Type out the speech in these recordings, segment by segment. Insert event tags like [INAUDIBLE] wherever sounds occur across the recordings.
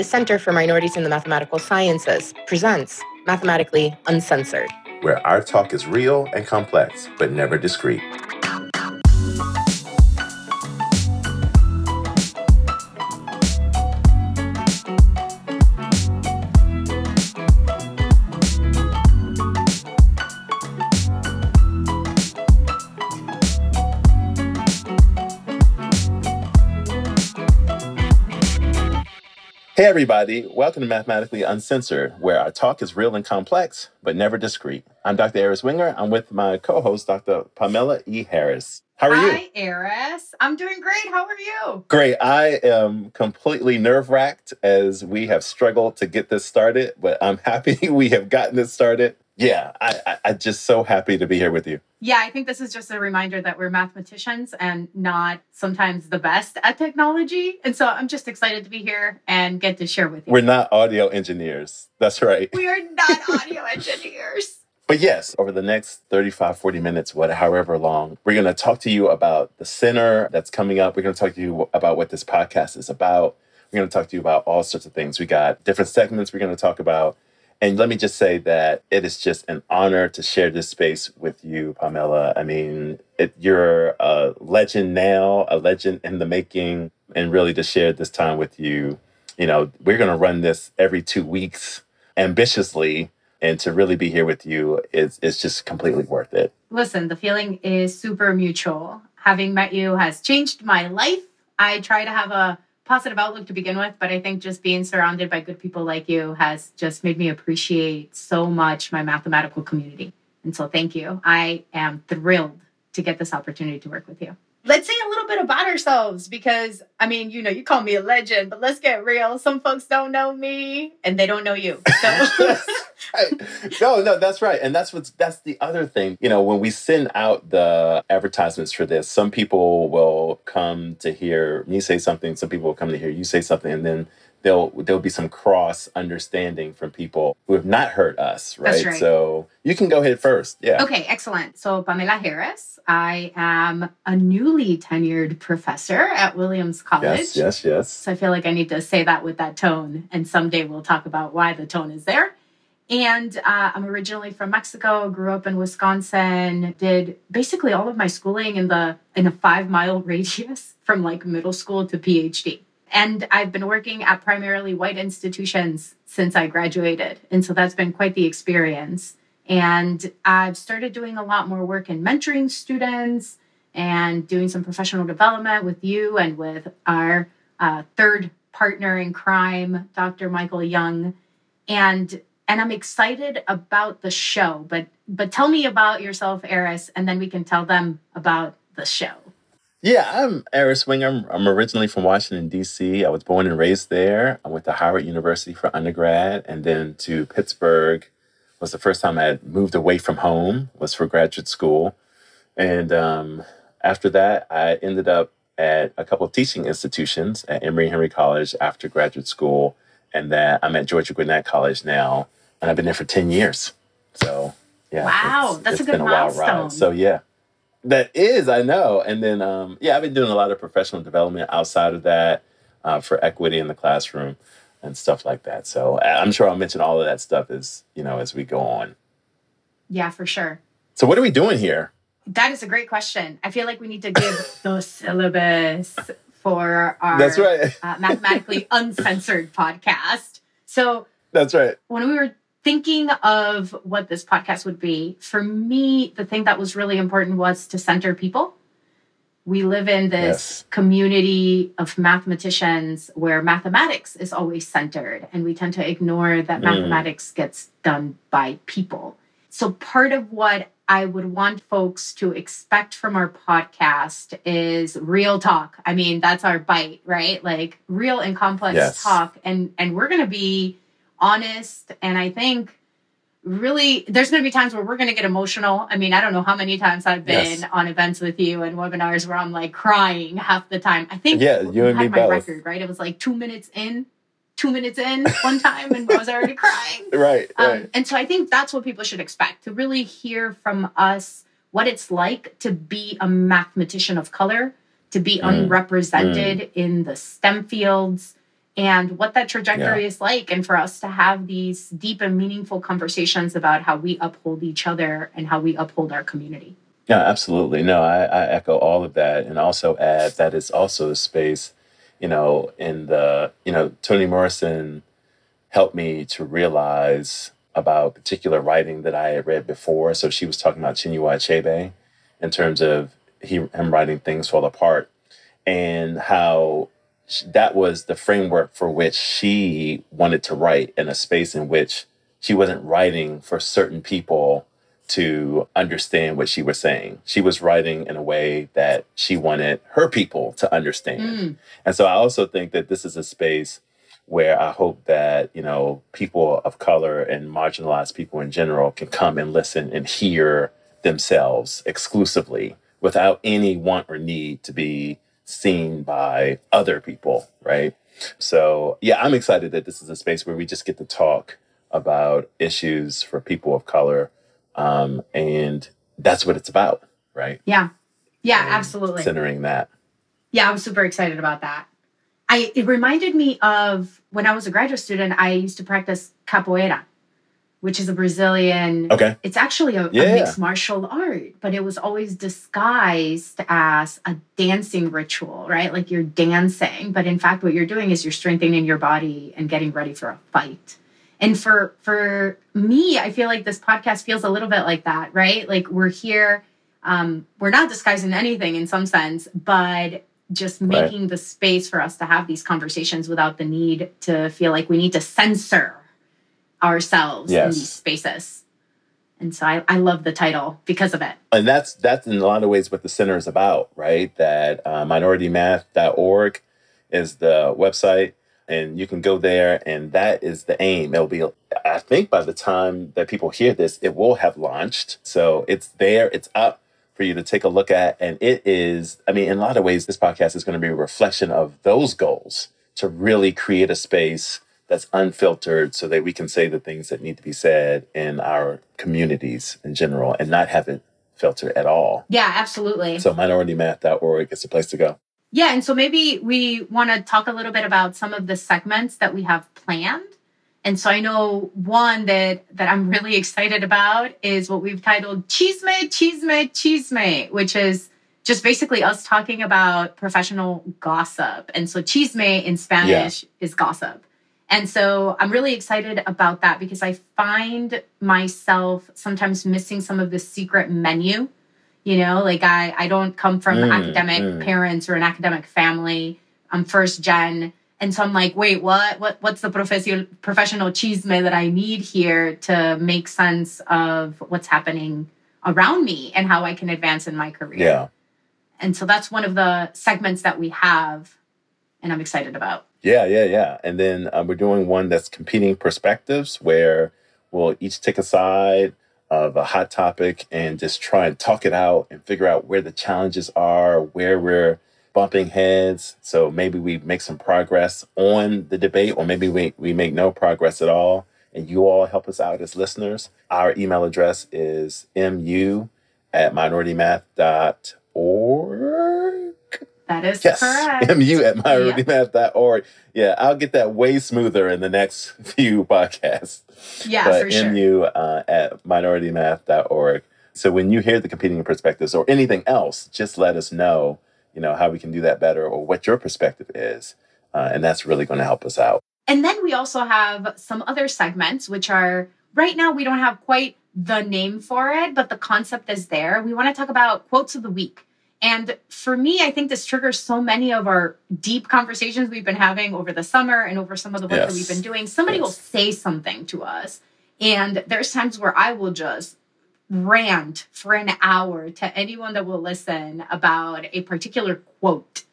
The Center for Minorities in the Mathematical Sciences presents Mathematically Uncensored, where our talk is real and complex, but never discreet. Hey, everybody. Welcome to Mathematically Uncensored, where our talk is real and complex, but never discreet. I'm Dr. Aris Winger. I'm with my co host, Dr. Pamela E. Harris. How are you? Hi, Aris. I'm doing great. How are you? Great. I am completely nerve wracked as we have struggled to get this started, but I'm [LAUGHS] happy we have gotten this started. Yeah, I, I, I'm just so happy to be here with you. Yeah, I think this is just a reminder that we're mathematicians and not sometimes the best at technology. And so I'm just excited to be here and get to share with you. We're not audio engineers. That's right. [LAUGHS] We are not [LAUGHS] audio engineers. But yes, over the next 35, 40 minutes, what, however long, we're going to talk to you about the center that's coming up. We're going to talk to you about what this podcast is about. We're going to talk to you about all sorts of things. We got different segments we're going to talk about. And let me just say that it is just an honor to share this space with you, Pamela. I mean, it, you're a legend now, a legend in the making, and really to share this time with you. You know, we're going to run this every two weeks ambitiously, and to really be here with you is, is just completely worth it. Listen, the feeling is super mutual. Having met you has changed my life. I try to have a positive outlook to begin with, but I think just being surrounded by good people like you has just made me appreciate so much my mathematical community. And so thank you. I am thrilled to get this opportunity to work with you. Let's say a little bit about ourselves because I mean, you know, you call me a legend, but let's get real. Some folks don't know me and they don't know you. So. [LAUGHS] No, no, that's right. And that's what's that's the other thing. You know, when we send out the advertisements for this, some people will come to hear me say something, some people will come to hear you say something, and then there'll there'll be some cross understanding from people who have not heard us, right? right. So you can go ahead first. Yeah. Okay, excellent. So Pamela Harris, I am a newly tenured professor at Williams College. Yes, yes, yes. So I feel like I need to say that with that tone, and someday we'll talk about why the tone is there. And uh, I'm originally from Mexico. Grew up in Wisconsin. Did basically all of my schooling in the in a five mile [LAUGHS] radius from like middle school to PhD. And I've been working at primarily white institutions since I graduated. And so that's been quite the experience. And I've started doing a lot more work in mentoring students and doing some professional development with you and with our uh, third partner in crime, Dr. Michael Young. And and I'm excited about the show. But but tell me about yourself, Aris, and then we can tell them about the show. Yeah, I'm Aris Winger. I'm, originally from Washington, D.C. I was born and raised there. I went to Howard University for undergrad and then to Pittsburgh was the first time I had moved away from home, was for graduate school. And um, after that, I ended up at a couple of teaching institutions at Emory Henry College after graduate school. And then I'm at Georgia Gwinnett College now. And I've been there for 10 years. So, yeah. Wow, it's, that's it's a good been a wild milestone. ride. So, yeah. That is, I know. And then, um, yeah, I've been doing a lot of professional development outside of that uh, for equity in the classroom and stuff like that. So I'm sure I'll mention all of that stuff as you know as we go on. Yeah, for sure. So what are we doing here? That is a great question. I feel like we need to give [LAUGHS] the syllabus for our That's right. uh, mathematically [LAUGHS] uncensored podcast. So That's right. when we were thinking of what this podcast would be, for me, the thing that was really important was to center people. We live in this Yes. community of mathematicians where mathematics is always centered, and we tend to ignore that Mm. mathematics gets done by people. So, part of what I would want folks to expect from our podcast is real talk. I mean, that's our bite, right? Like real and complex Yes. talk. And and we're gonna be honest. And I think really there's gonna be times where we're gonna get emotional. I mean, I don't know how many times I've been Yes. on events with you and webinars where I'm like crying half the time. I think Yeah, you and me my both. record, right? It was like two minutes in, two minutes in one time, and I was already crying. [LAUGHS] Right. Um, Right. and so I think that's what people should expect to really hear from us what it's like to be a mathematician of color, to be Mm. unrepresented in the STEM fields, and what that trajectory yeah. is like, and for us to have these deep and meaningful conversations about how we uphold each other and how we uphold our community. Yeah, absolutely. No, I, I echo all of that and also add that it's also a space, you know, in the, you know, Toni Morrison helped me to realize about particular writing that I had read before. So she was talking about Chinua Achebe in terms of he, him writing Things Fall Apart and how that was the framework for which she wanted to write in a space in which she wasn't writing for certain people to understand what she was saying. She was writing in a way that she wanted her people to understand. Mm. And so I also think that this is a space where I hope that, you know, people of color and marginalized people in general can come and listen and hear themselves exclusively without any want or need to be seen by other people, right? So, yeah, I'm excited that this is a space where we just get to talk about issues for people of color um, and that's what it's about, right? Yeah. Yeah, and absolutely. Centering that. Yeah, I'm super excited about that. I it reminded me of when I was a graduate student, I used to practice capoeira, which is a Brazilian. Okay. It's actually a, yeah. a mixed martial art, but it was always disguised as a dancing ritual, right? Like you're dancing, but in fact, what you're doing is you're strengthening your body and getting ready for a fight and for for me i feel like this podcast feels a little bit like that right like we're here um we're not disguising anything in some sense but just making right. the space for us to have these conversations without the need to feel like we need to censor ourselves yes. in these spaces. And so I, I love the title because of it. And that's that's in a lot of ways what the center is about right? That uh, minoritymath.org is the website and you can go there and that is the aim. It'll be i think by the time that people hear this it will have launched. So it's there it's up for you to take a look at and it is i mean in a lot of ways this podcast is going to be a reflection of those goals to really create a space that's unfiltered so that we can say the things that need to be said in our communities in general and not have it filtered at all yeah absolutely so minoritymath.org is the place to go yeah, and so maybe we want to talk a little bit about some of the segments that we have planned. And so I know one that that I'm really excited about is what we've titled Chisme, Chisme, Chisme, which is just basically us talking about professional gossip. And so chisme in Spanish yeah. is gossip. And so I'm really excited about that because I find myself sometimes missing some of the secret menu you know, like I, I don't come from mm, academic mm. parents or an academic family. I'm first gen. And so I'm like, wait, what? What? What's the professional professional chisme that I need here to make sense of what's happening around me and how I can advance in my career? Yeah. And so that's one of the segments that we have, and I'm excited about. Yeah, yeah, yeah. And then um, we're doing one that's competing perspectives, where we'll each take a side of a hot topic and just try and talk it out and figure out where the challenges are, where we're bumping heads. So maybe we make some progress on the debate, or maybe we, we make no progress at all. And you all help us out as listeners. Our email address is mu at minoritymath.org. That is yes. [LAUGHS] correct. mu at minoritymath.org. Yeah, I'll get that way smoother in the next [LAUGHS] few podcasts. Yeah, but for sure. mu uh, at minoritymath.org. So when you hear the competing perspectives or anything else, just let us know, you know, how we can do that better or what your perspective is. Uh, and that's really going to help us out. And then we also have some other segments, which are right now we don't have quite the name for it, but the concept is there. We want to talk about quotes of the week. And for me, I think this triggers so many of our deep conversations we've been having over the summer and over some of the work yes. that we've been doing. Somebody yes. will say something to us, and there's times where I will just rant for an hour to anyone that will listen about a particular quote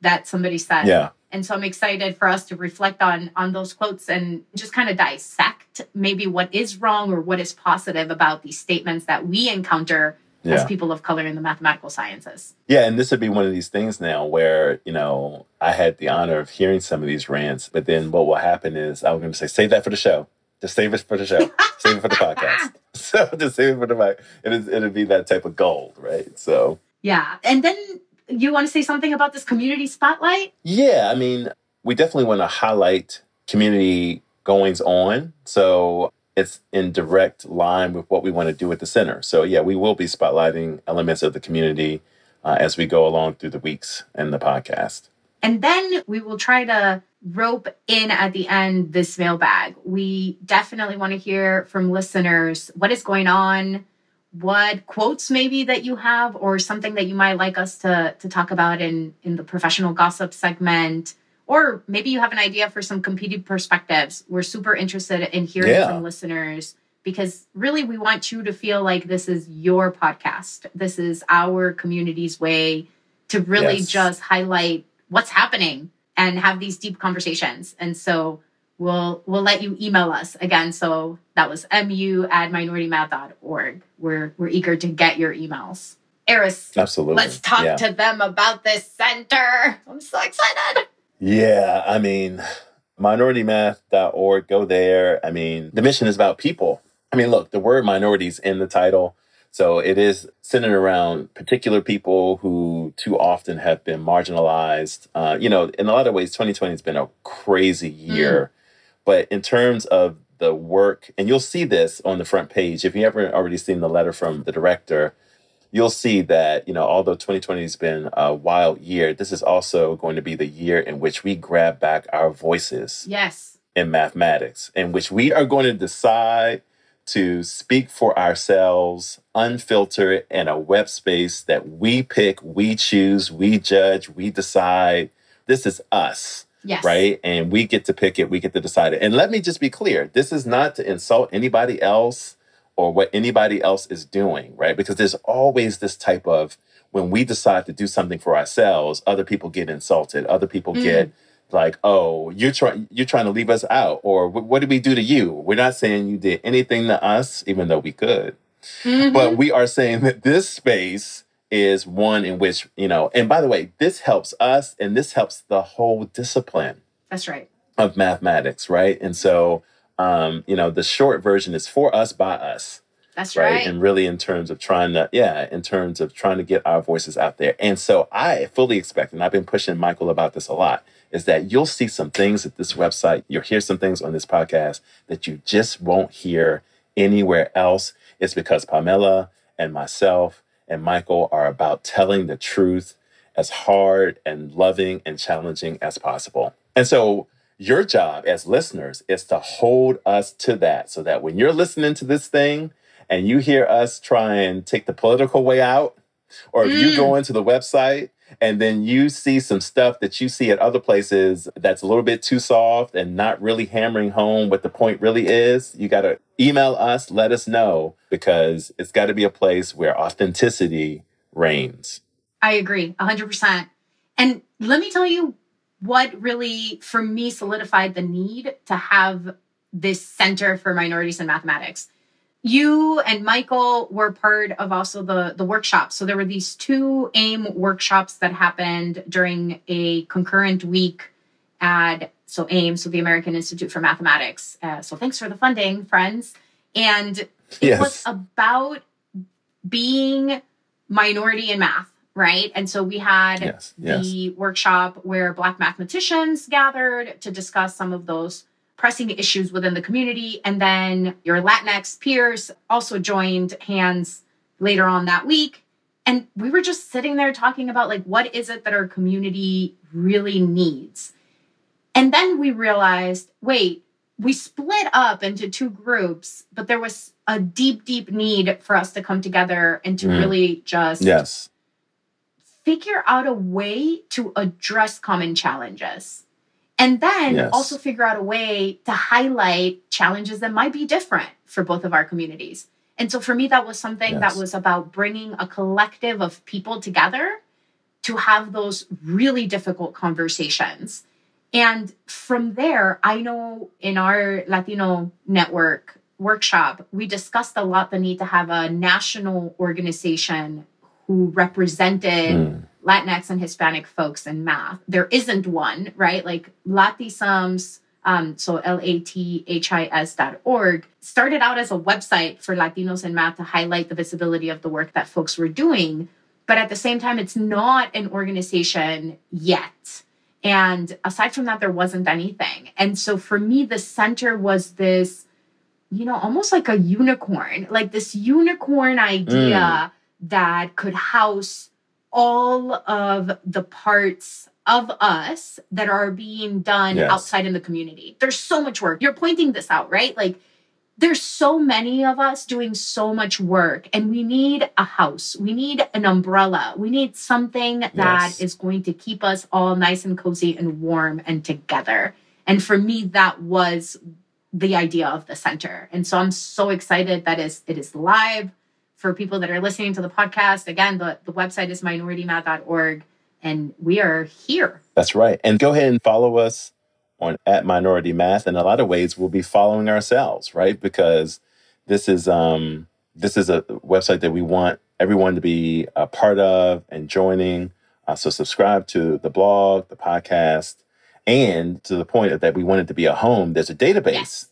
that somebody said. Yeah. And so I'm excited for us to reflect on on those quotes and just kind of dissect maybe what is wrong or what is positive about these statements that we encounter yeah. as people of color in the mathematical sciences. Yeah, and this would be one of these things now where, you know, I had the honor of hearing some of these rants, but then what will happen is I'm going to say, save that for the show. Just save it for the show. save it for the [LAUGHS] podcast. [LAUGHS] So just save it for the mic. It it'll be that type of gold, right? So yeah, and then you want to say something about this community spotlight? Yeah, I mean, we definitely want to highlight community goings on. So it's in direct line with what we want to do at the center. So yeah, we will be spotlighting elements of the community uh, as we go along through the weeks and the podcast. And then we will try to rope in at the end this mailbag. We definitely want to hear from listeners what is going on, what quotes maybe that you have, or something that you might like us to, to talk about in, in the professional gossip segment. Or maybe you have an idea for some competing perspectives. We're super interested in hearing yeah. from listeners because really we want you to feel like this is your podcast. This is our community's way to really yes. just highlight what's happening and have these deep conversations. And so we'll we'll let you email us again. So that was mu at minoritymath.org. We're we're eager to get your emails. Aris, absolutely. Let's talk yeah. to them about this center. I'm so excited. Yeah, I mean, minoritymath.org, go there. I mean, the mission is about people. I mean, look, the word minorities in the title. So it is centered around particular people who too often have been marginalized. Uh, you know, in a lot of ways, 2020 has been a crazy mm. year. Mm. But in terms of the work, and you'll see this on the front page, if you haven't already seen the letter from the director, you'll see that, you know, although 2020 has been a wild year, this is also going to be the year in which we grab back our voices. Yes. In mathematics, in which we are going to decide to speak for ourselves, unfiltered, in a web space that we pick, we choose, we judge, we decide. This is us. Yes. Right. And we get to pick it, we get to decide it. And let me just be clear this is not to insult anybody else or what anybody else is doing, right? Because there's always this type of when we decide to do something for ourselves, other people get insulted, other people mm. get like, "Oh, you're trying you're trying to leave us out," or "What did we do to you?" We're not saying you did anything to us, even though we could, mm-hmm. but we are saying that this space is one in which you know. And by the way, this helps us, and this helps the whole discipline. That's right. Of mathematics, right? And so, um, you know, the short version is for us by us. That's right. right. And really, in terms of trying to, yeah, in terms of trying to get our voices out there. And so I fully expect, and I've been pushing Michael about this a lot, is that you'll see some things at this website, you'll hear some things on this podcast that you just won't hear anywhere else. It's because Pamela and myself and Michael are about telling the truth as hard and loving and challenging as possible. And so, your job as listeners is to hold us to that so that when you're listening to this thing and you hear us try and take the political way out, or if mm. you go mm. into the website and then you see some stuff that you see at other places that's a little bit too soft and not really hammering home what the point really is, you got to email us, let us know, because it's got to be a place where authenticity reigns. I agree 100%. And let me tell you what really, for me, solidified the need to have this Center for Minorities in Mathematics you and Michael were part of also the the workshops. So there were these two AIM workshops that happened during a concurrent week at so AIM, so the American Institute for Mathematics. Uh, so thanks for the funding, friends. And it yes. was about being minority in math, right? And so we had yes. the yes. workshop where Black mathematicians gathered to discuss some of those pressing issues within the community. And then your Latinx peers also joined hands later on that week. And we were just sitting there talking about like, what is it that our community really needs? And then we realized wait, we split up into two groups, but there was a deep, deep need for us to come together and to mm. really just yes. Figure out a way to address common challenges. And then yes. also figure out a way to highlight challenges that might be different for both of our communities. And so for me, that was something yes. that was about bringing a collective of people together to have those really difficult conversations. And from there, I know in our Latino network workshop, we discussed a lot the need to have a national organization who represented. Mm Latinx and Hispanic folks in math. There isn't one, right? Like Lathis, um, so L-A-T-H-I-S dot org, started out as a website for Latinos in math to highlight the visibility of the work that folks were doing. But at the same time, it's not an organization yet. And aside from that, there wasn't anything. And so for me, the center was this, you know, almost like a unicorn, like this unicorn idea mm. That could house all of the parts of us that are being done yes. outside in the community. There's so much work. You're pointing this out, right? Like there's so many of us doing so much work and we need a house we need an umbrella we need something that yes. is going to keep us all nice and cozy and warm and together and for me that was the idea of the center and so i'm so excited that is it is live for people that are listening to the podcast again the, the website is minoritymath.org and we are here that's right and go ahead and follow us on at Minority Math. In a lot of ways, we'll be following ourselves, right? Because this is um, this is a website that we want everyone to be a part of and joining. Uh, so subscribe to the blog, the podcast, and to the point that we want it to be a home. There's a database. Yes.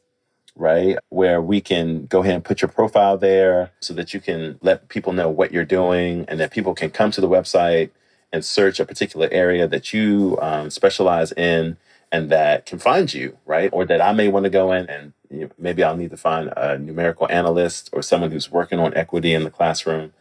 Right, where we can go ahead and put your profile there so that you can let people know what you're doing and that people can come to the website and search a particular area that you um, specialize in and that can find you, right? Or that I may want to go in and you know, maybe I'll need to find a numerical analyst or someone who's working on equity in the classroom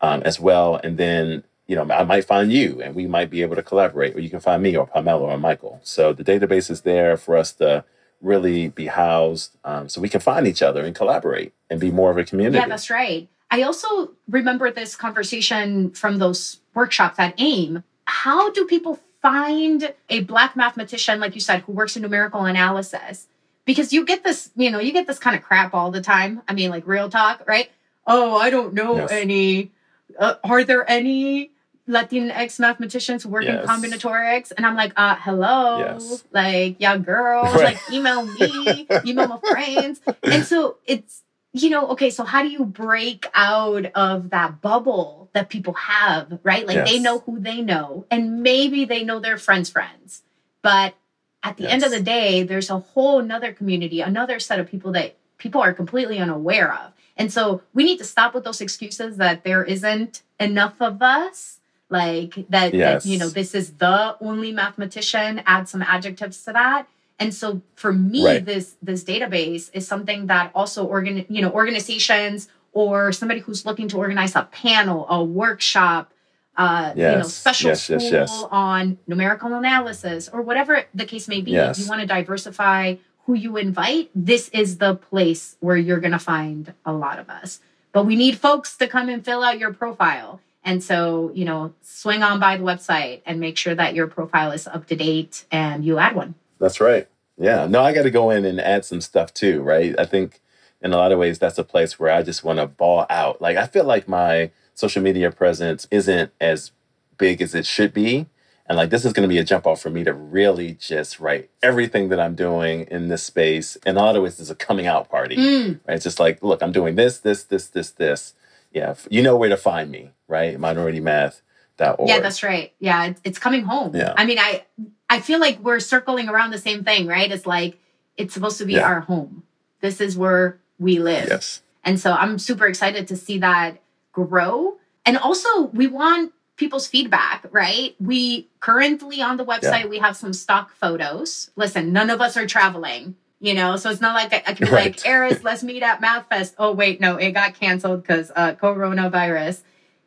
um, as well. And then, you know, I might find you and we might be able to collaborate, or you can find me or Pamela or Michael. So the database is there for us to really be housed um, so we can find each other and collaborate and be more of a community. Yeah, that's right. I also remember this conversation from those workshops at AIM. How do people find a black mathematician, like you said, who works in numerical analysis. Because you get this, you know, you get this kind of crap all the time. I mean, like real talk, right? Oh, I don't know yes. any. Uh, are there any Latinx mathematicians who work yes. in combinatorics? And I'm like, uh, hello, yes. like, yeah, girl, right. like, email me, [LAUGHS] email my friends. And so it's, you know, okay, so how do you break out of that bubble that people have, right? Like yes. they know who they know, and maybe they know their friends' friends. But at the end of the day, there's a whole another community, another set of people that people are completely unaware of. And so we need to stop with those excuses that there isn't enough of us. Like that, yes. that you know, this is the only mathematician, add some adjectives to that and so for me, right. this this database is something that also organ you know organizations or somebody who's looking to organize a panel, a workshop, uh, yes. you know, special yes, school yes, on numerical analysis or whatever the case may be. If you want to diversify who you invite, this is the place where you're going to find a lot of us. But we need folks to come and fill out your profile. And so, you know, swing on by the website and make sure that your profile is up to date and you add one. That's right. Yeah. No, I got to go in and add some stuff too, right? I think in a lot of ways, that's a place where I just want to ball out. Like, I feel like my social media presence isn't as big as it should be. And like, this is going to be a jump off for me to really just write everything that I'm doing in this space. In a lot of ways, it's a coming out party, mm. right? It's just like, look, I'm doing this, this, this, this, this. Yeah. You know where to find me, right? Minority Math. Yeah, that's right. Yeah, it's coming home. Yeah. I mean, I I feel like we're circling around the same thing, right? It's like it's supposed to be yeah. our home. This is where we live. Yes. And so I'm super excited to see that grow. And also, we want people's feedback, right? We currently on the website yeah. we have some stock photos. Listen, none of us are traveling, you know, so it's not like I, I can be right. like, Aris, let's meet at MathFest. Oh wait, no, it got canceled because uh, coronavirus.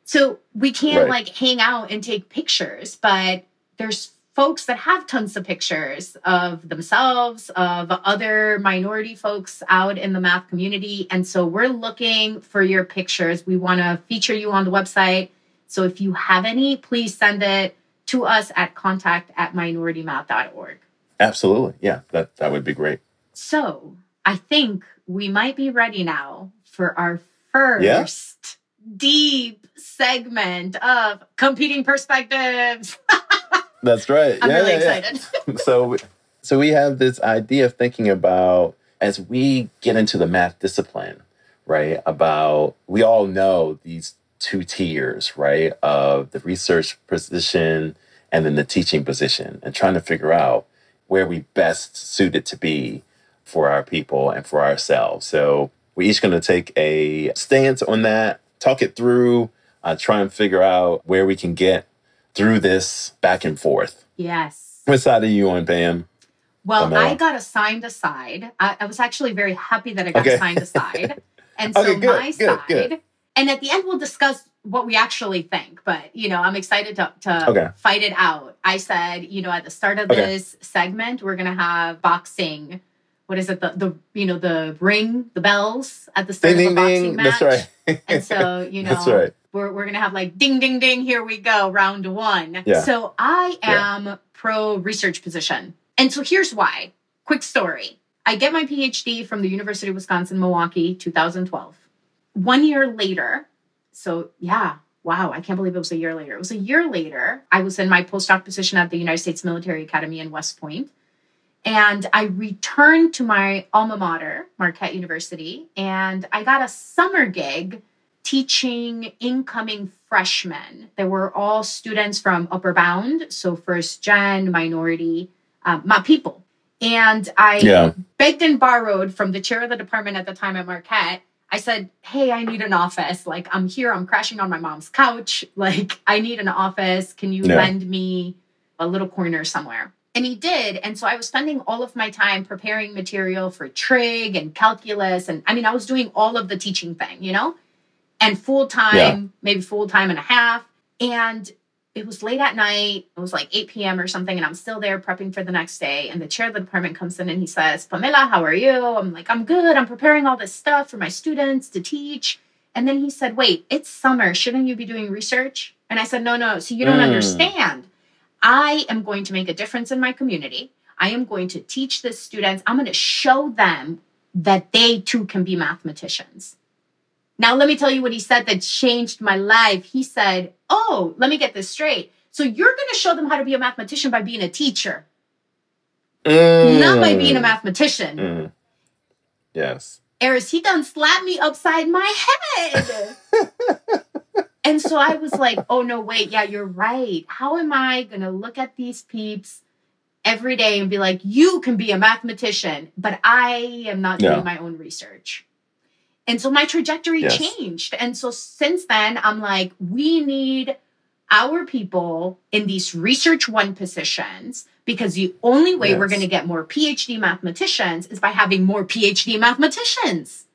So we can't right. like hang out and take pictures, but there's folks that have tons of pictures of themselves, of other minority folks out in the math community. And so we're looking for your pictures. We want to feature you on the website. So if you have any, please send it to us at contact at minoritymath.org. Absolutely. Yeah, that, that would be great. So I think we might be ready now for our first yeah. deep segment of competing perspectives. [LAUGHS] That's right. I'm yeah, really yeah, excited. [LAUGHS] So, so we have this idea of thinking about as we get into the math discipline, right? About we all know these two tiers, right? Of the research position and then the teaching position, and trying to figure out where we best suited to be for our people and for ourselves. So we're each going to take a stance on that, talk it through, uh, try and figure out where we can get through this back and forth. Yes. What side are you on, Pam? Well? I got assigned a side. I, I was actually very happy that I got Okay. assigned a side. [LAUGHS] And so Okay, good, my good, side, good. and at the end we'll discuss what we actually think. But you know, I'm excited to, to Okay. fight it out. I said, you know, at the start of Okay. this segment, we're gonna have boxing. What is it? The the you know the ring, the bells at the start Ding, of a boxing ding. match. That's right. And so, [LAUGHS] you know, That's right. we're, we're going to have like ding, ding, ding, here we go, round one. Yeah. So I Yeah. am pro research position. And so here's why. Quick story. I get my PhD from the University of Wisconsin, Milwaukee, 2012. One year later, so yeah, wow, I can't believe it was a year later. It was a year later. I was in my postdoc position at the United States Military Academy in West Point. And I returned to my alma mater, Marquette University, and I got a summer gig teaching incoming freshmen. They were all students from Upward Bound, so first gen, minority, um, my people. And I Yeah. begged and borrowed from the chair of the department at the time at Marquette. I said, Hey, I need an office. Like, I'm here, I'm crashing on my mom's couch. Like, I need an office. Can you Yeah. lend me a little corner somewhere? And he did. And so I was spending all of my time preparing material for trig and calculus. And I mean, I was doing all of the teaching thing, you know, and full time, Yeah. maybe full time and a half. And it was late at night. It was like 8 p.m. or something. And I'm still there prepping for the next day. And the chair of the department comes in and he says, Pamela, how are you? I'm like, I'm good. I'm preparing all this stuff for my students to teach. And then he said, Wait, it's summer. Shouldn't you be doing research? And I said, No, no. So you don't Mm. understand. I am going to make a difference in my community. I am going to teach the students. I'm going to show them that they too can be mathematicians. Now, let me tell you what he said that changed my life. He said, Oh, let me get this straight. So you're going to show them how to be a mathematician by being a teacher, not by being a Mm. mathematician. Mm. Yes. Aris, he done slapped me upside my head. [LAUGHS] and so I was like, oh no, wait, yeah, you're right. How am I gonna look at these peeps every day and be like, you can be a mathematician, but I am not Yeah. doing my own research. And so my trajectory Yes. changed. And so since then, I'm like, we need our people in these research one positions because the only way we're going to get more PhD mathematicians is by having more PhD mathematicians.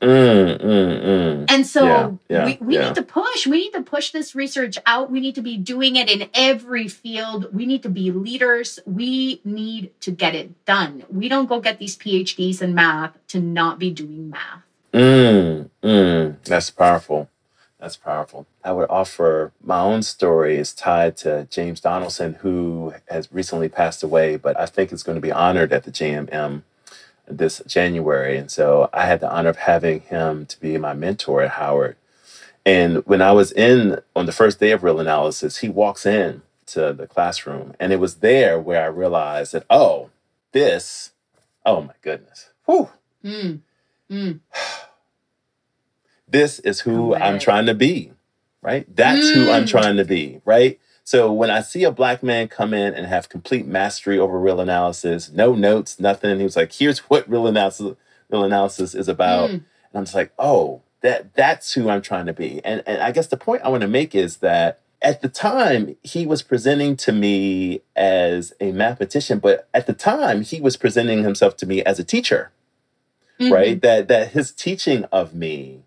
Mm, mm, mm. And so Yeah, yeah, we, we yeah. need to push. We need to push this research out. We need to be doing it in every field. We need to be leaders. We need to get it done. We don't go get these PhDs in math to not be doing math. Mm, mm. That's powerful. That's powerful. I would offer my own story is tied to James Donaldson, who has recently passed away, but I think is going to be honored at the JMM this January. And so I had the honor of having him to be my mentor at Howard. And when I was in on the first day of real analysis, he walks in to the classroom. And it was there where I realized that, oh, this, oh my goodness. Whew. Mm, mm, this is who with I'm trying to be, right? That's who I'm Mm. trying to be, right? So when I see a black man come in and have complete mastery over real analysis, no notes, nothing, he was like, "Here's what real analysis real analysis is about," Mm. and I'm just like, "Oh, that that's who I'm trying to be." And and I guess the point I want to make is that at the time he was presenting to me as a mathematician, but at the time he was presenting himself to me as a teacher Mhm. right that that his teaching of me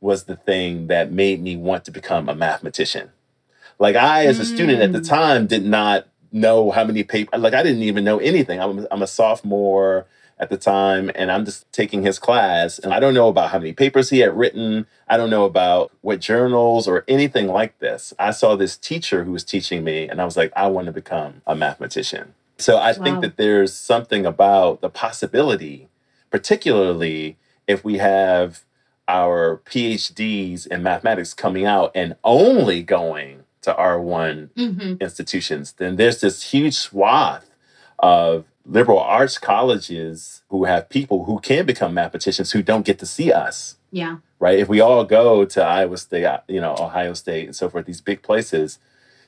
was the thing that made me want to become a mathematician like i as a student at the Mm. time did not know how many papers like i didn't even know anything. I'm, I'm a sophomore at the time and i'm just taking his class and i don't know about how many papers he had written. I don't know about what journals or anything like this. I saw this teacher who was teaching me and i was like i want to become a mathematician. So i think that there's something about the possibility particularly if we have our PhDs in mathematics coming out and only going to R1 Mhm. institutions, then there's this huge swath of liberal arts colleges who have people who can become mathematicians who don't get to see us Yeah. right? If we all go to Iowa State, uh, you know, Ohio State, and so forth, these big places,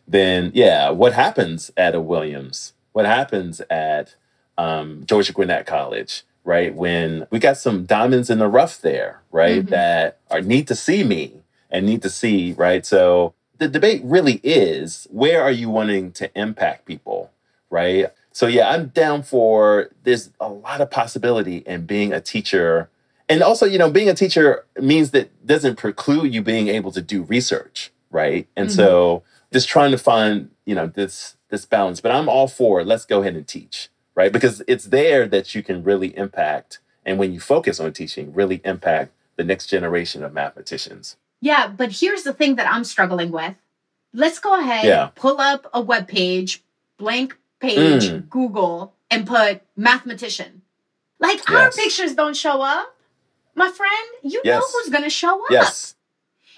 then yeah, what happens at a Williams? What happens at um, Georgia Gwinnett College? Right when we got some diamonds in the rough there, right? Mhm. That are need to see me and need to see, right? So the debate really is: where are you wanting to impact people? right? So yeah, I'm down for there's a lot of possibility in being a teacher. And also, you know, being a teacher means that doesn't preclude you being able to do research, right? And Mhm. so just trying to find, you know, this this balance. But I'm all for let's go ahead and teach, right? Because it's there that you can really impact and when you focus on teaching, really impact the next generation of mathematicians. Yeah, but here's the thing that I'm struggling with. Let's go ahead, Yeah. pull up a web page, blank page, Mm. Google, and put mathematician. Like our pictures don't show up, my friend. You know who's gonna show up. Yes.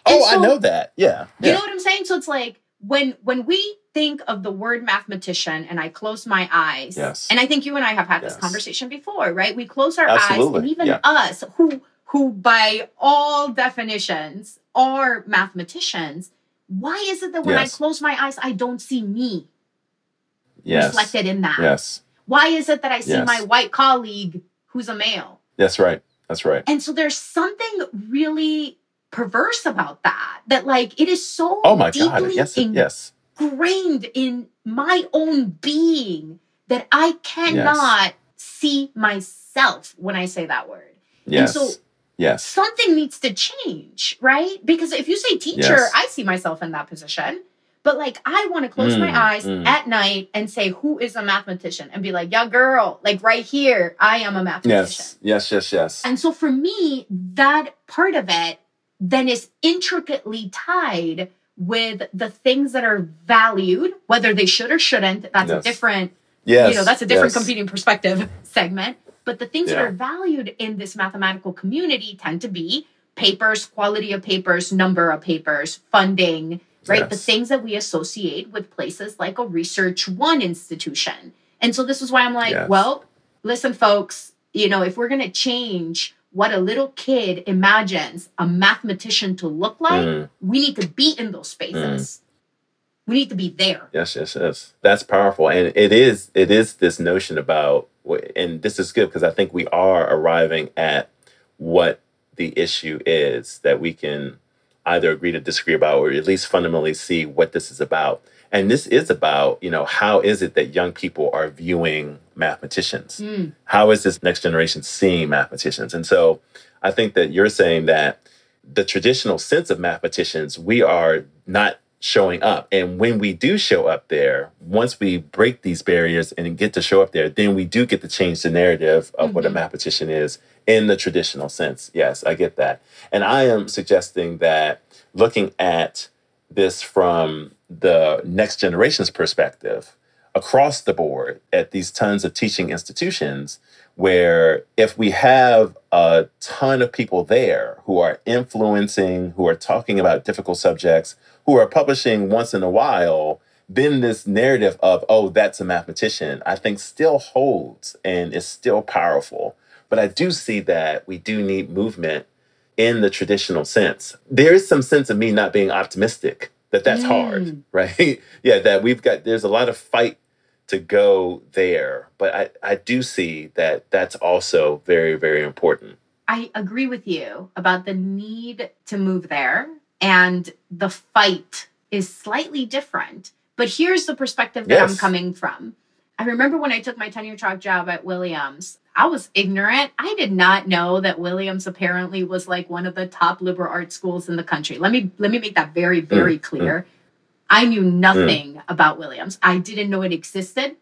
And Oh, I know that. Yeah. You know what I'm saying? So it's like when when we think of the word mathematician and I close my eyes, Yes. and I think you and I have had this conversation before, right? We close our eyes, Absolutely, and even yeah. us, who who by all definitions are mathematicians, why is it that when Yes. I close my eyes, I don't see me yes. reflected in that? Yes. Why is it that I see Yes. my white colleague who's a male? That's right. That's right. And so there's something really perverse about that. That like it is so Oh my deeply God. Yes. in- Yes. ingrained in my own being that I cannot see myself when I say that word. Yes. so- yes. Something needs to change, right? Because if you say teacher, Yes. I see myself in that position. But like I want to close Mm, my eyes mm. at night and say, who is a mathematician? And be like, yeah, girl, like right here, I am a mathematician. Yes. Yes. Yes. Yes. And so for me, that part of it then is intricately tied with the things that are valued, whether they should or shouldn't. That's Yes. a different, Yes. you know, that's a different yes. competing perspective [LAUGHS] segment. But the things that are valued in this mathematical community tend to be papers, quality of papers, number of papers, funding, right? The things that we associate with places like a Research One institution. And so this is why I'm like, Yes. well, listen, folks, you know, if we're going to change what a little kid imagines a mathematician to look like, Mm. we need to be in those spaces. We need to be there. Yes, yes, yes. That's powerful, and it is. It is this notion about, and this is good because I think we are arriving at what the issue is that we can either agree to disagree about, or at least fundamentally see what this is about. And this is about, you know, how is it that young people are viewing mathematicians? Mm. How is this next generation seeing mathematicians? And so, I think that you're saying that the traditional sense of mathematicians, we are not showing up. And when we do show up there, once we break these barriers and get to show up there, then we do get to change the narrative of what a Mhm. mathematician is in the traditional sense. Yes, I get that. And I am suggesting that looking at this from the next generation's perspective across the board at these tons of teaching institutions where if we have a ton of people there who are influencing, who are talking about difficult subjects, who are publishing once in a while, then this narrative of, oh, that's a mathematician, I think still holds and is still powerful. But I do see that we do need movement in the traditional sense. There is some sense of me not being optimistic that that's hard, Mm. [LAUGHS] right? yeah, that we've got, there's a lot of fight to go there. But I, I do see that that's also very, very important. I agree with you about the need to move there, and the fight is slightly different. But here's the perspective that I'm coming from. I remember when I took my tenure track job at Williams, I was ignorant. I did not know that Williams apparently was like one of the top liberal arts schools in the country. Let me let me make that very very mm, mm, clear. I knew nothing mm. about Williams. I didn't know it existed.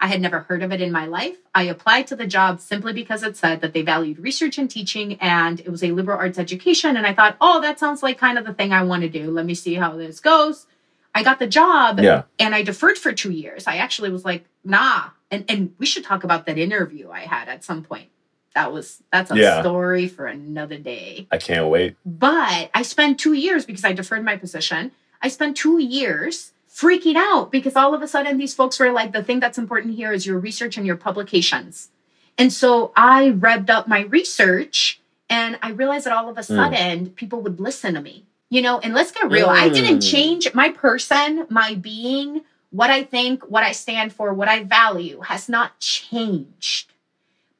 I had never heard of it in my life. I applied to the job simply because it said that they valued research and teaching and it was a liberal arts education. And I thought, oh, that sounds like kind of the thing I want to do. Let me see how this goes. I got the job Yeah. and I deferred for two years. I actually was like, nah. And and we should talk about that interview I had at some point. That was that's a Yeah. story for another day. I can't wait. But I spent two years because I deferred my position. I spent two years freaking out because all of a sudden these folks were like, the thing that's important here is your research and your publications. And so I revved up my research and I realized that all of a sudden people would listen to me. You know, and let's get real. I didn't Mm. change my person, my being, what I think, what I stand for, what I value has not changed.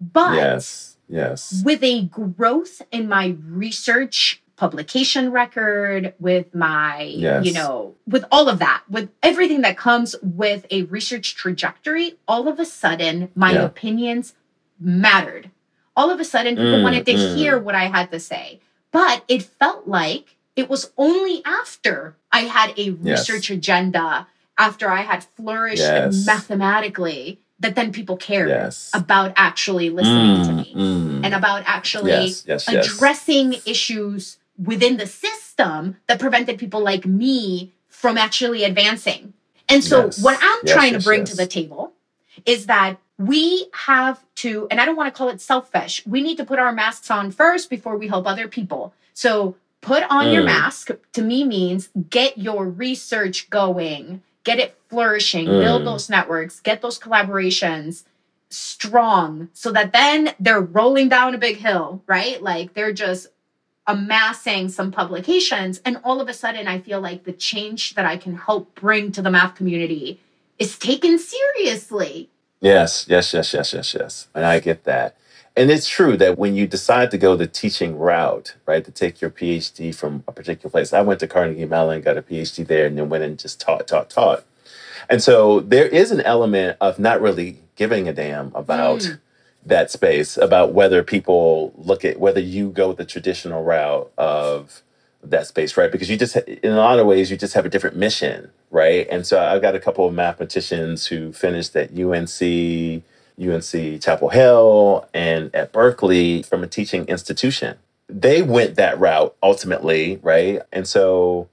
But yes. Yes. with a growth in my research publication record, with my, Yes. you know, with all of that, with everything that comes with a research trajectory, all of a sudden my Yeah. opinions mattered. All of a sudden people Mm, wanted to mm. hear what I had to say. But it felt like it was only after I had a Yes. research agenda, after I had flourished Yes. mathematically, that then people cared Yes. about actually listening to Mm, me mm. and about actually yes, yes, yes. addressing issues within the system that prevented people like me from actually advancing. And so, Yes. what I'm Yes, trying yes, to bring to the table is that we have to, and I don't want to call it selfish, we need to put our masks on first before we help other people. So, put on your Mm. mask to me means get your research going, get it flourishing, build Mm. those networks, get those collaborations strong so that then they're rolling down a big hill, right? Like they're just amassing some publications. And all of a sudden, I feel like the change that I can help bring to the math community is taken seriously. Yes, yes, yes, yes, yes, yes. And I get that. And it's true that when you decide to go the teaching route, right, to take your PhD from a particular place, I went to Carnegie Mellon, got a PhD there, and then went and just taught, taught, taught. And so there is an element of not really giving a damn about Mm. That space, about whether people look at whether you go the traditional route of that space, right? Because you just, in a lot of ways, you just have a different mission, right? And so I've got a couple of mathematicians who finished at UNC, UNC Chapel Hill, and at Berkeley from a teaching institution. They went that route ultimately, right? And so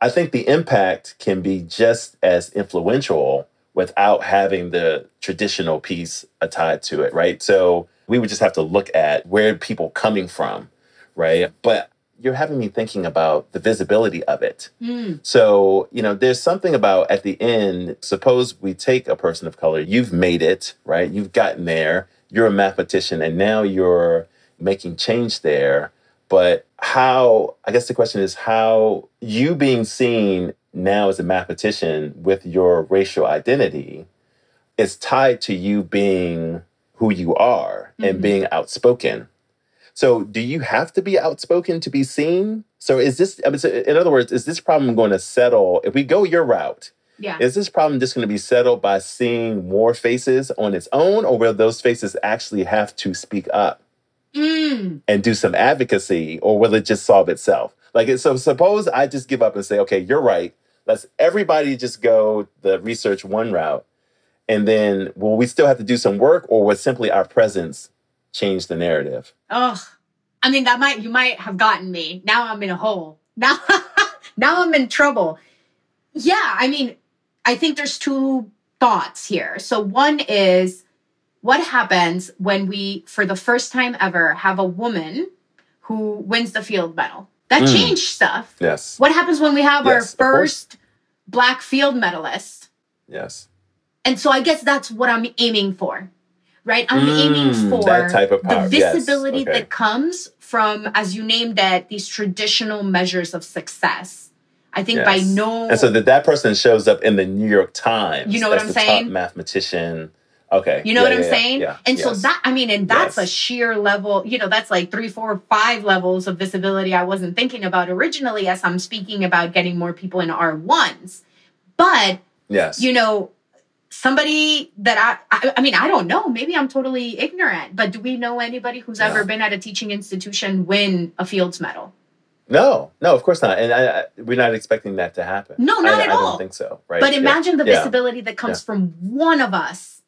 I think the impact can be just as influential without having the traditional piece tied to it, right? So we would just have to look at where people coming from, right? But you're having me thinking about the visibility of it. Mm. So, you know, there's something about at the end, suppose we take a person of color, you've made it, right? You've gotten there, you're a mathematician, and now you're making change there. But how, I guess the question is how you being seen now as a mathematician with your racial identity is tied to you being who you are and Mhm. being outspoken. So, do you have to be outspoken to be seen? So, is this, I mean, so in other words, is this problem going to settle if we go your route? Yeah. Is this problem just going to be settled by seeing more faces on its own, or will those faces actually have to speak up Mm. and do some advocacy, or will it just solve itself? Like, so suppose I just give up and say, okay, you're right. Let's everybody just go the research one route. And then will we still have to do some work, or will simply our presence change the narrative? Oh, I mean, that might, you might have gotten me. Now I'm in a hole. [LAUGHS] Now, now I'm in trouble. Yeah. I mean, I think there's two thoughts here. So one is what happens when we, for the first time ever, have a woman who wins the Fields Medal? That Mm. changed stuff. Yes. What happens when we have Yes, our first black Fields medalist? Yes. And so I guess that's what I'm aiming for, right? I'm Mm, aiming for that type of power. the Yes, visibility okay. that comes from, as you named it, these traditional measures of success. I think by no, And so that that person shows up in the New York Times. You know what as I'm the saying? Top mathematician. Okay. you know Yeah, what I'm yeah, saying? Yeah. And so that, I mean, and that's a sheer level, you know, that's like three, four, five levels of visibility I wasn't thinking about originally as I'm speaking about getting more people in R1s. But Yes. you know, somebody that I, I, I mean, I don't know. Maybe I'm totally ignorant, but do we know anybody who's ever been at a teaching institution win a Fields Medal? no, no, of course not. And I, I, we're not expecting that to happen. No, not I, at all. I don't think so. Right. But imagine the visibility that comes from one of us,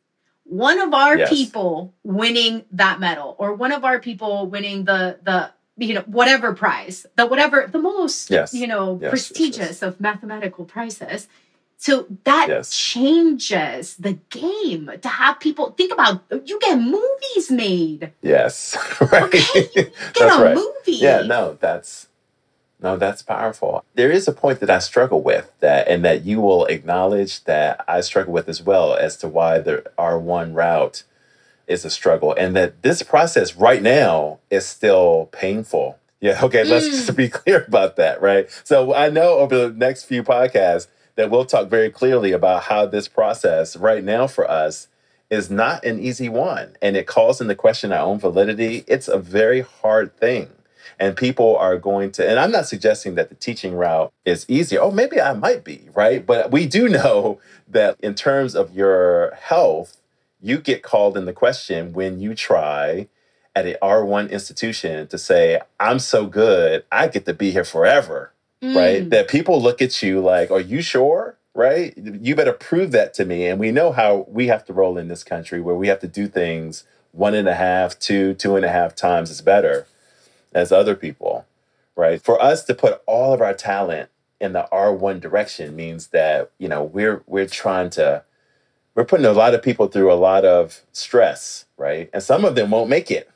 one of our Yes. people winning that medal, or one of our people winning the the you know whatever prize, the whatever the most Yes. you know Yes, prestigious of mathematical prizes. So that changes the game to have people think about you get movies made. Yes. [LAUGHS] right. Okay, [LAUGHS] Get That's a right. movie. Yeah, no, that's no, that's powerful. There is a point that I struggle with that and that you will acknowledge that I struggle with as well as to why the R1 route is a struggle and that this process right now is still painful. Yeah, okay, let's Mm. just be clear about that, right? So I know over the next few podcasts that we'll talk very clearly about how this process right now for us is not an easy one and it calls into question our own validity. It's a very hard thing. And people are going to, and I'm not suggesting that the teaching route is easier. Oh, maybe I might be, right? But we do [LAUGHS] know that in terms of your health, you get called in the question when you try at an R1 institution to say, I'm so good, I get to be here forever, mm. right? That people look at you like, Are you sure? Right? You better prove that to me. And we know how we have to roll in this country where we have to do things one and a half, two, two and a half times is better as other people, right? For us to put all of our talent in the R1 direction means that, you know, we're we're trying to we're putting a lot of people through a lot of stress, right? And some of them won't make it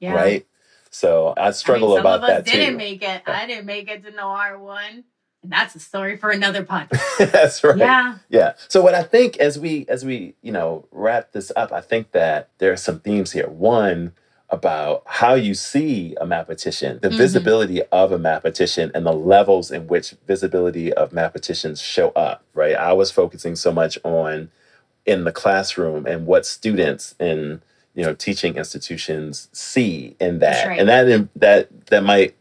yeah. right? So I struggle I mean, about that too. Didn't make it. I didn't make it to no R one. And that's a story for another podcast. [LAUGHS] that's right. Yeah. Yeah. So what I think as we as we, you know, wrap this up, I think that there are some themes here. One, about how you see a mathematician, the mm-hmm. visibility of a mathematician, and the levels in which visibility of mathematicians show up, right? I was focusing so much on in the classroom and what students in you know teaching institutions see in that right. and that that that might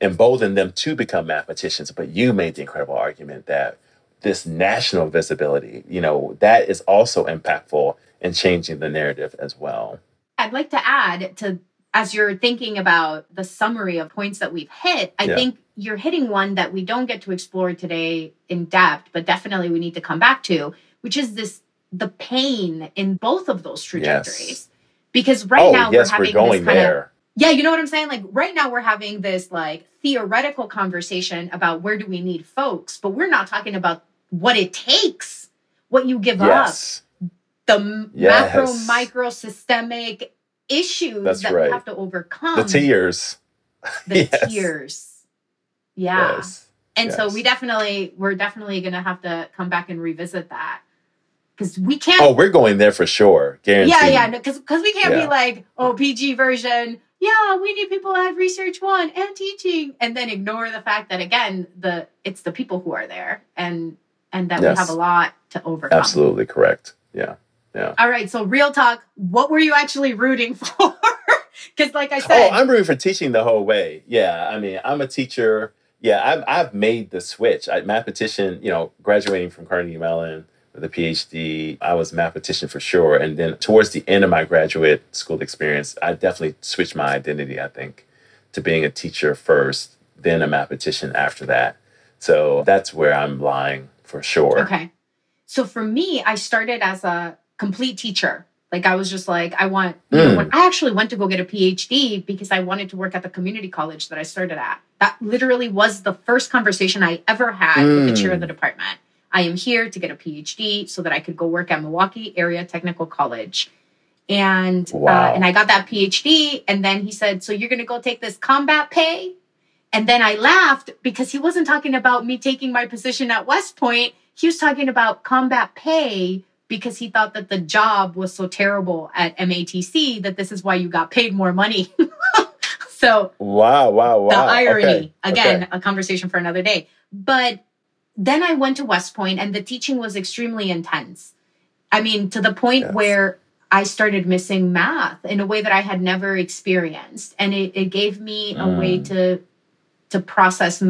embolden them to become mathematicians but you made the incredible argument that this national visibility you know that is also impactful in changing the narrative as well i'd like to add to as you're thinking about the summary of points that we've hit i yeah. think you're hitting one that we don't get to explore today in depth but definitely we need to come back to which is this the pain in both of those trajectories yes because right oh, now yes, we're having we're going this there. Of, yeah, you know what I'm saying? Like right now we're having this like theoretical conversation about where do we need folks, but we're not talking about what it takes, what you give yes. up, the yes. macro, micro, systemic issues That's that right. we have to overcome. The tears. The [LAUGHS] yes. tears. Yeah. And so we definitely, we're definitely going to have to come back and revisit that because we can't. Oh, we're going there for sure. Guaranteed. Yeah, yeah, because no, because we can't yeah. be like, oh, PG version. Yeah, we need people have research one and teaching, and then ignore the fact that again, the it's the people who are there, and and that yes. we have a lot to overcome. Absolutely correct. Yeah, yeah. All right, so real talk. What were you actually rooting [LAUGHS] for? Because, like I said, oh, I'm rooting for teaching the whole way. Yeah, I mean, I'm a teacher. Yeah, I've I've made the switch. I mathematician, you know, graduating from Carnegie Mellon with the PhD, I was a mathematician for sure. And then towards the end of my graduate school experience, I definitely switched my identity, I think, to being a teacher first, then a mathematician after that. So that's where I'm lying for sure. Okay. So for me, I started as a complete teacher. Like I was just like, I want, you mm. know, when I actually went to go get a PhD because I wanted to work at the community college that I started at. That literally was the first conversation I ever had mm. with the chair of the mm. department. I am here to get a PhD so that I could go work at Milwaukee Area Technical College. And uh, wow. uh, and I got that PhD. And then he said, "So you're going to go take this combat pay?" And then I laughed because he wasn't talking about me taking my position at West Point. He was talking about combat pay because he thought that the job was so terrible at MATC that this is why you got paid more money. [LAUGHS] so wow, wow, wow. The irony. Okay. Again, okay. a conversation for another day. But then I went to West Point and the teaching was extremely intense. I mean, to the point yes. where I started missing math in a way that I had never experienced. And it, it gave me mm. a way to to process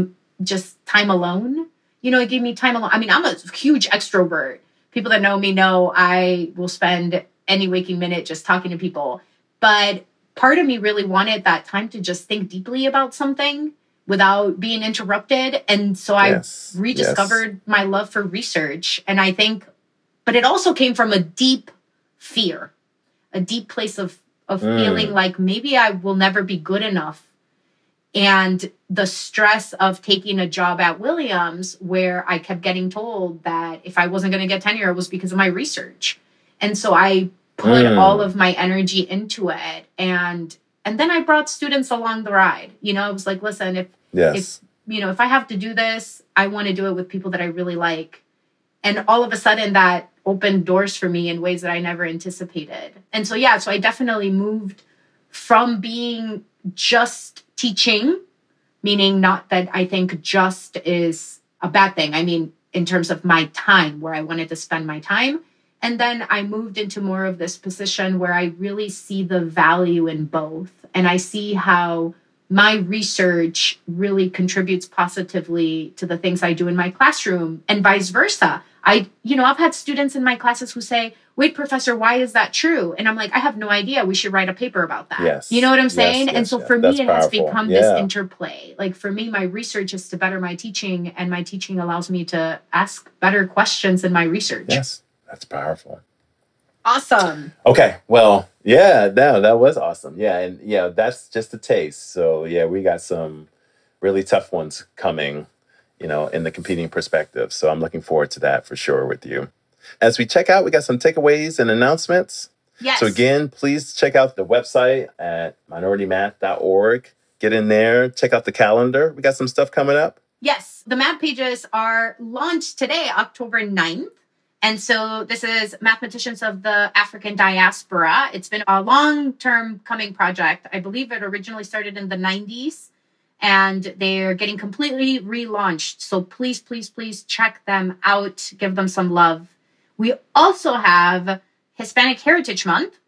just time alone. You know, it gave me time alone. I mean, I'm a huge extrovert. People that know me know I will spend any waking minute just talking to people. But part of me really wanted that time to just think deeply about something without being interrupted. And so yes. I rediscovered yes. my love for research. And I think, but it also came from a deep fear, a deep place of, of mm. feeling like maybe I will never be good enough. And the stress of taking a job at Williams, where I kept getting told that if I wasn't going to get tenure, it was because of my research. And so I put mm. all of my energy into it. And and then I brought students along the ride. You know, I was like, listen, if yes. if you know, if I have to do this, I want to do it with people that I really like. And all of a sudden that opened doors for me in ways that I never anticipated. And so yeah, so I definitely moved from being just teaching, meaning not that I think just is a bad thing. I mean, in terms of my time, where I wanted to spend my time and then I moved into more of this position where I really see the value in both. And I see how my research really contributes positively to the things I do in my classroom and vice versa. I, you know, I've had students in my classes who say, wait, professor, why is that true? And I'm like, I have no idea. We should write a paper about that. Yes. You know what I'm saying? yes, and so yes. for That's me, it has become Yeah. this interplay. Like for me, my research is to better my teaching, and my teaching allows me to ask better questions in my research. Yes, that's powerful. Awesome. Okay, well, yeah, no, that was awesome. Yeah, and yeah, that's just a taste. So yeah, we got some really tough ones coming, you know, in the competing perspective. So I'm looking forward to that for sure with you. As we check out, we got some takeaways and announcements. Yes. So again, please check out the website at minoritymath.org. Get in there, check out the calendar. We got some stuff coming up. Yes, the math pages are launched today, October 9th. And so this is Mathematicians of the African Diaspora. It's been a long term coming project. I believe it originally started in the 90s and they're getting completely relaunched. So please, please, please check them out, give them some love. We also have Hispanic Heritage Month.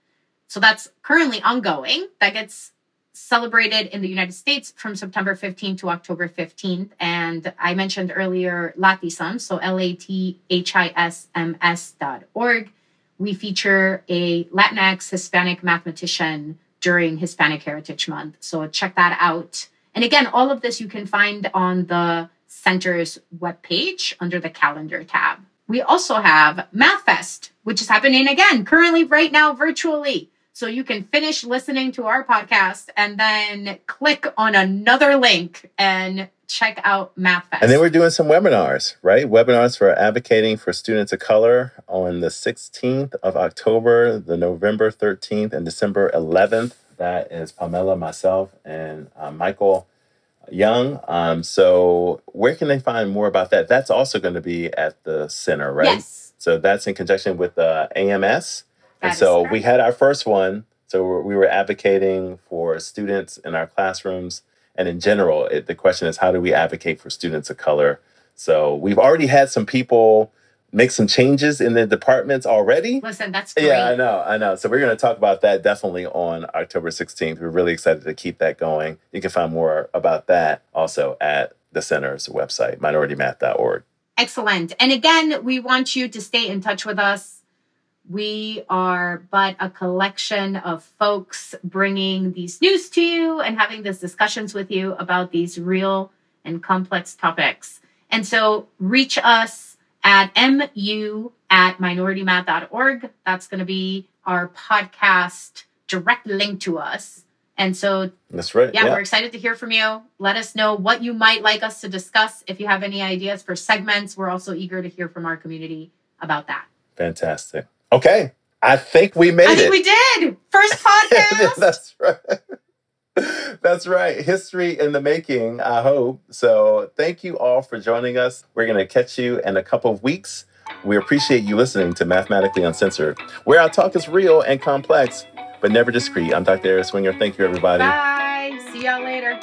So that's currently ongoing. That gets celebrated in the United States from September 15th to October 15th. And I mentioned earlier Lathisms, so L A T H I S M S dot org. We feature a Latinx Hispanic mathematician during Hispanic Heritage Month. So check that out. And again, all of this you can find on the center's webpage under the calendar tab. We also have MathFest, which is happening again currently right now virtually. So you can finish listening to our podcast and then click on another link and check out MathFest. And then we're doing some webinars, right? Webinars for advocating for students of color on the 16th of October, the November 13th, and December 11th. That is Pamela, myself, and uh, Michael Young. Um, so, where can they find more about that? That's also going to be at the center, right? Yes. So, that's in conjunction with uh, AMS. That And so correct. we had our first one. So we're- we were advocating for students in our classrooms. And in general, it, the question is how do we advocate for students of color? So we've already had some people make some changes in the departments already. Listen, that's great. Yeah, I know, I know. So we're going to talk about that definitely on October 16th. We're really excited to keep that going. You can find more about that also at the center's website, minoritymath.org. Excellent. And again, we want you to stay in touch with us. We are but a collection of folks bringing these news to you and having these discussions with you about these real and complex topics. And so reach us at mu at minoritymath.org. That's going to be our podcast direct link to us. And so That's right. yeah, we're excited to hear from you. Let us know what you might like us to discuss. If you have any ideas for segments, we're also eager to hear from our community about that. Fantastic. Okay. I think we made I it. think we did. First [LAUGHS] podcast. That's right. [LAUGHS] That's right. History in the making, I hope. So, thank you all for joining us. We're going to catch you in a couple of weeks. We appreciate you listening to Mathematically Uncensored, where our talk is real and complex, but never discreet. I'm Dr. Aris Winger. Thank you, everybody. Bye. See y'all later.